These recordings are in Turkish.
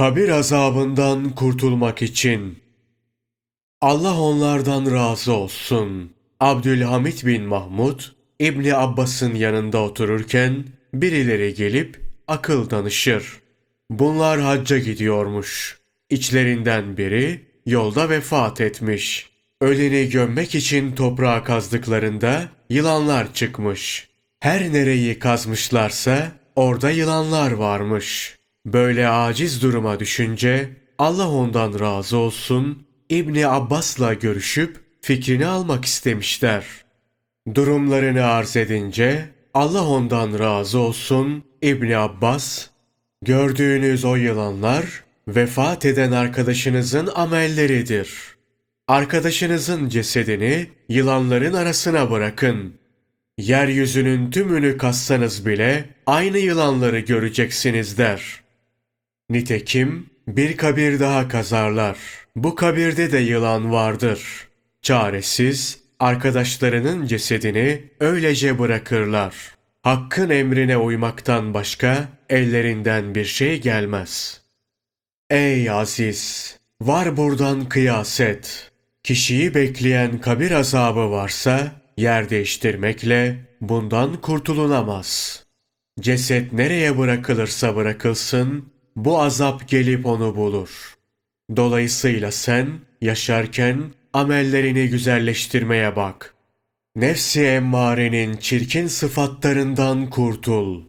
Kabir azabından kurtulmak için. Allah onlardan razı olsun. Abdülhamit bin Mahmud, İbni Abbas'ın yanında otururken birileri gelip akıl danışır. Bunlar hacca gidiyormuş. İçlerinden biri yolda vefat etmiş. Öleni gömmek için toprağa kazdıklarında yılanlar çıkmış. Her nereyi kazmışlarsa orada yılanlar varmış. Böyle aciz duruma düşünce Allah ondan razı olsun İbni Abbas'la görüşüp fikrini almak istemişler. Durumlarını arz edince Allah ondan razı olsun İbni Abbas, gördüğünüz o yılanlar vefat eden arkadaşınızın amelleridir. Arkadaşınızın cesedini yılanların arasına bırakın. Yeryüzünün tümünü kassanız bile aynı yılanları göreceksiniz der. Nitekim bir kabir daha kazarlar. Bu kabirde de yılan vardır. Çaresiz arkadaşlarının cesedini öylece bırakırlar. Hakkın emrine uymaktan başka ellerinden bir şey gelmez. Ey aziz! Var buradan kıyaset. Kişiyi bekleyen kabir azabı varsa yer değiştirmekle bundan kurtulunamaz. Ceset nereye bırakılırsa bırakılsın bu azap gelip onu bulur. Dolayısıyla sen yaşarken amellerini güzelleştirmeye bak. Nefsi emmarenin çirkin sıfatlarından kurtul.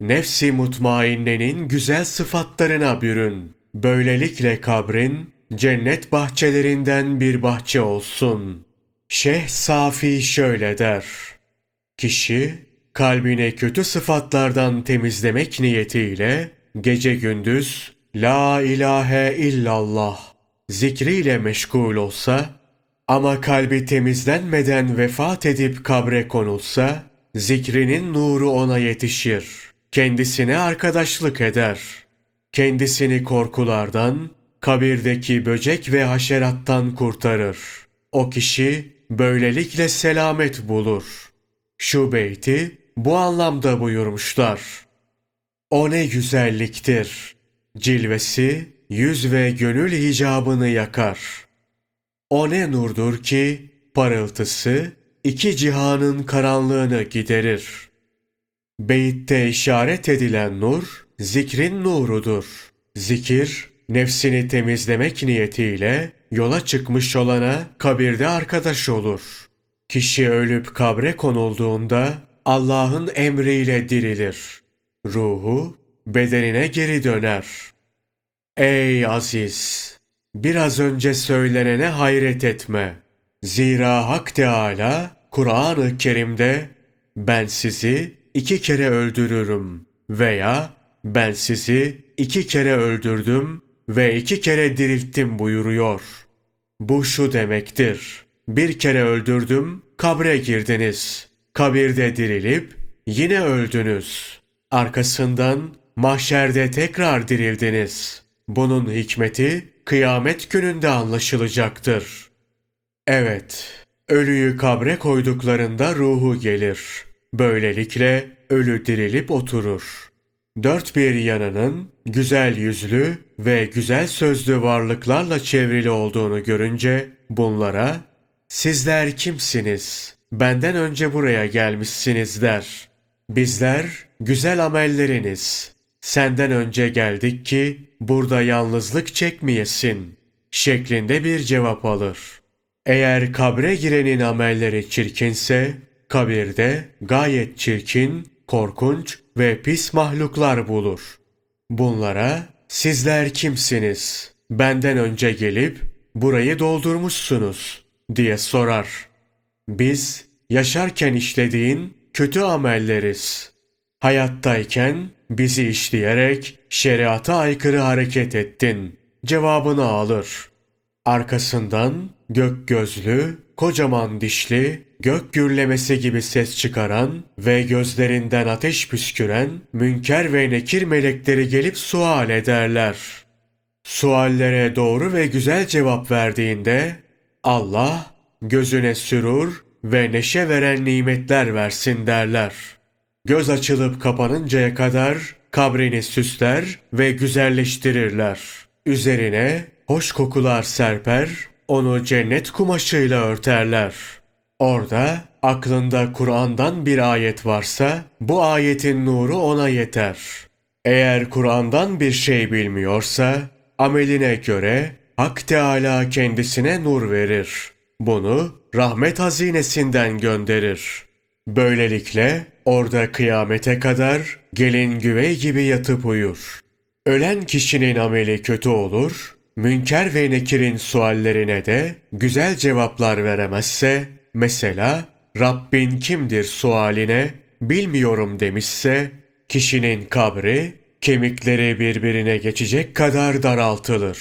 Nefsi mutmainnenin güzel sıfatlarına bürün. Böylelikle kabrin cennet bahçelerinden bir bahçe olsun. Şeyh Safi şöyle der. Kişi kalbine kötü sıfatlardan temizlemek niyetiyle gece gündüz La ilahe illallah zikriyle meşgul olsa ama kalbi temizlenmeden vefat edip kabre konulsa zikrinin nuru ona yetişir. Kendisine arkadaşlık eder. Kendisini korkulardan, kabirdeki böcek ve haşerattan kurtarır. O kişi böylelikle selamet bulur. Şu beyti bu anlamda buyurmuşlar. O ne güzelliktir. Cilvesi yüz ve gönül hicabını yakar. O ne nurdur ki parıltısı iki cihanın karanlığını giderir. Beyitte işaret edilen nur zikrin nurudur. Zikir nefsini temizlemek niyetiyle yola çıkmış olana kabirde arkadaş olur. Kişi ölüp kabre konulduğunda Allah'ın emriyle dirilir. Ruhu bedenine geri döner. Ey aziz! Biraz önce söylenene hayret etme. Zira Hak Teâlâ Kur'an-ı Kerim'de ben sizi iki kere öldürürüm veya ben sizi iki kere öldürdüm ve iki kere dirilttim buyuruyor. Bu şu demektir. Bir kere öldürdüm, kabre girdiniz. Kabirde dirilip yine öldünüz. Arkasından mahşerde tekrar dirildiniz. Bunun hikmeti kıyamet gününde anlaşılacaktır. Evet, ölüyü kabre koyduklarında ruhu gelir. Böylelikle ölü dirilip oturur. Dört bir yanının güzel yüzlü ve güzel sözlü varlıklarla çevrili olduğunu görünce bunlara sizler kimsiniz? Benden önce buraya gelmişsiniz der. Bizler güzel amelleriniz. Senden önce geldik ki burada yalnızlık çekmeyesin şeklinde bir cevap alır. Eğer kabre girenin amelleri çirkinse kabirde gayet çirkin, korkunç ve pis mahluklar bulur. Bunlara sizler kimsiniz? Benden önce gelip burayı doldurmuşsunuz diye sorar. Biz yaşarken işlediğin kötü amelleriz. Hayattayken bizi işleyerek şeriata aykırı hareket ettin. Cevabını alır. Arkasından gök gözlü, kocaman dişli, gök gürlemesi gibi ses çıkaran ve gözlerinden ateş püsküren münker ve nekir melekleri gelip sual ederler. Suallere doğru ve güzel cevap verdiğinde Allah gözüne sürur ve neşe veren nimetler versin derler. Göz açılıp kapanıncaya kadar kabrini süsler ve güzelleştirirler. Üzerine hoş kokular serper, onu cennet kumaşıyla örterler. Orada aklında Kur'an'dan bir ayet varsa bu ayetin nuru ona yeter. Eğer Kur'an'dan bir şey bilmiyorsa ameline göre Hak Teala kendisine nur verir. Bunu rahmet hazinesinden gönderir. Böylelikle orada kıyamete kadar gelin güvey gibi yatıp uyur. Ölen kişinin ameli kötü olur, münker ve nekirin suallerine de güzel cevaplar veremezse, mesela Rabbin kimdir sualine bilmiyorum demişse, kişinin kabri kemikleri birbirine geçecek kadar daraltılır.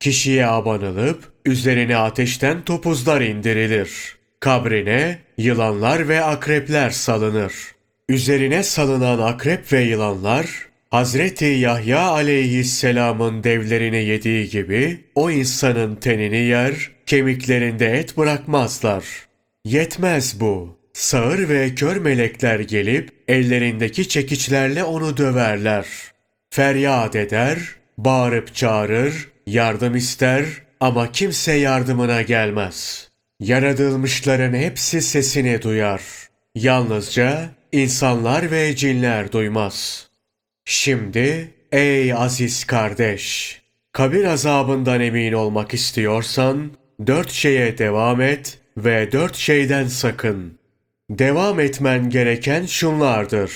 Kişiye abanılıp üzerine ateşten topuzlar indirilir. Kabrine yılanlar ve akrepler salınır. Üzerine salınan akrep ve yılanlar Hazreti Yahya aleyhisselamın devlerini yediği gibi o insanın tenini yer, kemiklerinde et bırakmazlar. Yetmez bu. Sağır ve kör melekler gelip ellerindeki çekiçlerle onu döverler. Feryat eder, bağırıp çağırır, yardım ister ama kimse yardımına gelmez. Yaratılmışların hepsi sesini duyar. Yalnızca insanlar ve cinler duymaz. Şimdi ey aziz kardeş, kabir azabından emin olmak istiyorsan dört şeye devam et ve dört şeyden sakın. Devam etmen gereken şunlardır.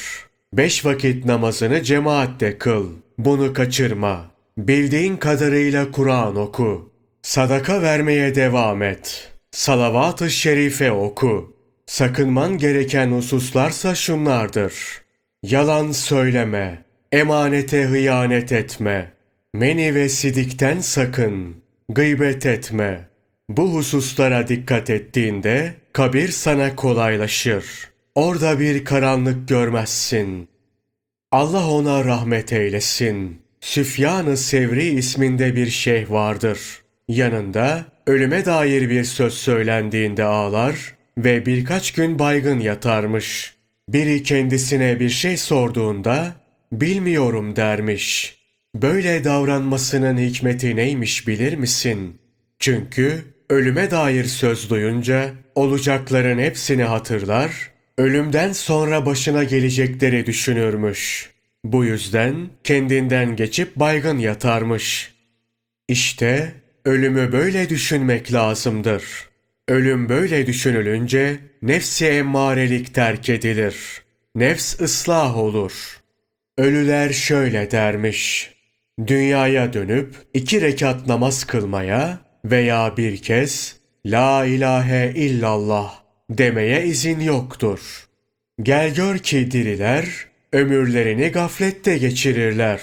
Beş vakit namazını cemaatte kıl. Bunu kaçırma. Bildiğin kadarıyla Kur'an oku. Sadaka vermeye devam et. Salavat-ı şerife oku. Sakınman gereken hususlarsa şunlardır. Yalan söyleme. Emanete hıyanet etme. Meni ve sidikten sakın. Gıybet etme. Bu hususlara dikkat ettiğinde kabir sana kolaylaşır. Orada bir karanlık görmezsin. Allah ona rahmet eylesin. Süfyan-ı Sevri isminde bir şeyh vardır. Yanında ölüme dair bir söz söylendiğinde ağlar ve birkaç gün baygın yatarmış. Biri kendisine bir şey sorduğunda bilmiyorum dermiş. Böyle davranmasının hikmeti neymiş bilir misin? Çünkü ölüme dair söz duyunca olacakların hepsini hatırlar, ölümden sonra başına gelecekleri düşünürmüş. Bu yüzden kendinden geçip baygın yatarmış. İşte ölümü böyle düşünmek lazımdır. Ölüm böyle düşünülünce nefsi emmarelik terk edilir. Nefs ıslah olur. Ölüler şöyle dermiş. Dünyaya dönüp iki rekat namaz kılmaya veya bir kez La ilahe illallah demeye izin yoktur. Gel gör ki diriler ömürlerini gaflette geçirirler.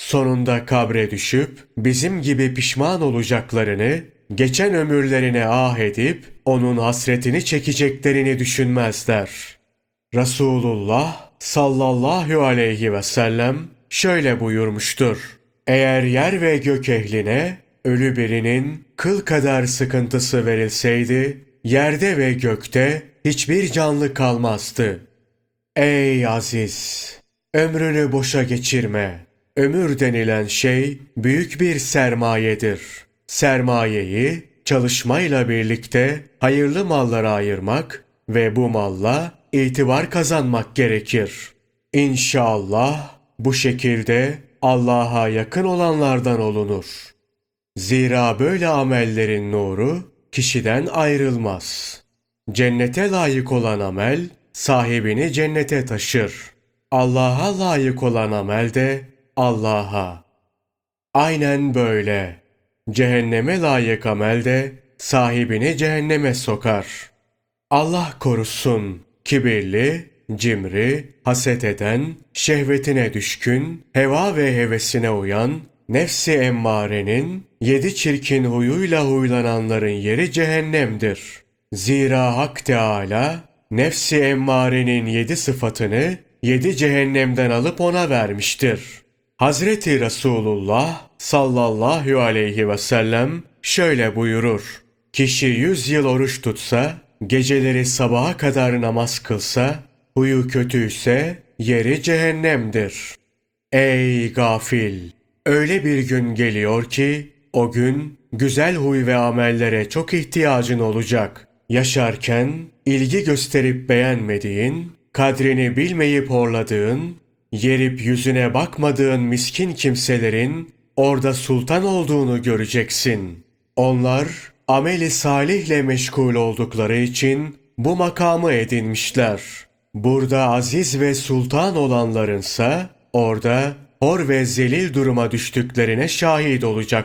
Sonunda kabre düşüp bizim gibi pişman olacaklarını, geçen ömürlerine ah edip onun hasretini çekeceklerini düşünmezler. Resulullah sallallahu aleyhi ve sellem şöyle buyurmuştur. Eğer yer ve gök ehline ölü birinin kıl kadar sıkıntısı verilseydi, yerde ve gökte hiçbir canlı kalmazdı. Ey aziz! Ömrünü boşa geçirme. Ömür denilen şey büyük bir sermayedir. Sermayeyi çalışmayla birlikte hayırlı mallara ayırmak ve bu malla itibar kazanmak gerekir. İnşallah bu şekilde Allah'a yakın olanlardan olunur. Zira böyle amellerin nuru kişiden ayrılmaz. Cennete layık olan amel sahibini cennete taşır. Allah'a layık olan amel de Allah'a. Aynen böyle. Cehenneme layık amel de sahibini cehenneme sokar. Allah korusun kibirli, cimri, haset eden, şehvetine düşkün, heva ve hevesine uyan, nefsi emmarenin, yedi çirkin huyuyla huylananların yeri cehennemdir. Zira Hak Teala, nefsi emmarenin yedi sıfatını, yedi cehennemden alıp ona vermiştir. Hazreti Resulullah sallallahu aleyhi ve sellem şöyle buyurur. Kişi yüz yıl oruç tutsa, geceleri sabaha kadar namaz kılsa, huyu kötüyse yeri cehennemdir. Ey gafil! Öyle bir gün geliyor ki o gün güzel huy ve amellere çok ihtiyacın olacak. Yaşarken ilgi gösterip beğenmediğin, kadrini bilmeyip horladığın, yerip yüzüne bakmadığın miskin kimselerin orada sultan olduğunu göreceksin. Onlar ameli salihle meşgul oldukları için bu makamı edinmişler. Burada aziz ve sultan olanlarınsa orada hor ve zelil duruma düştüklerine şahit olacaksın.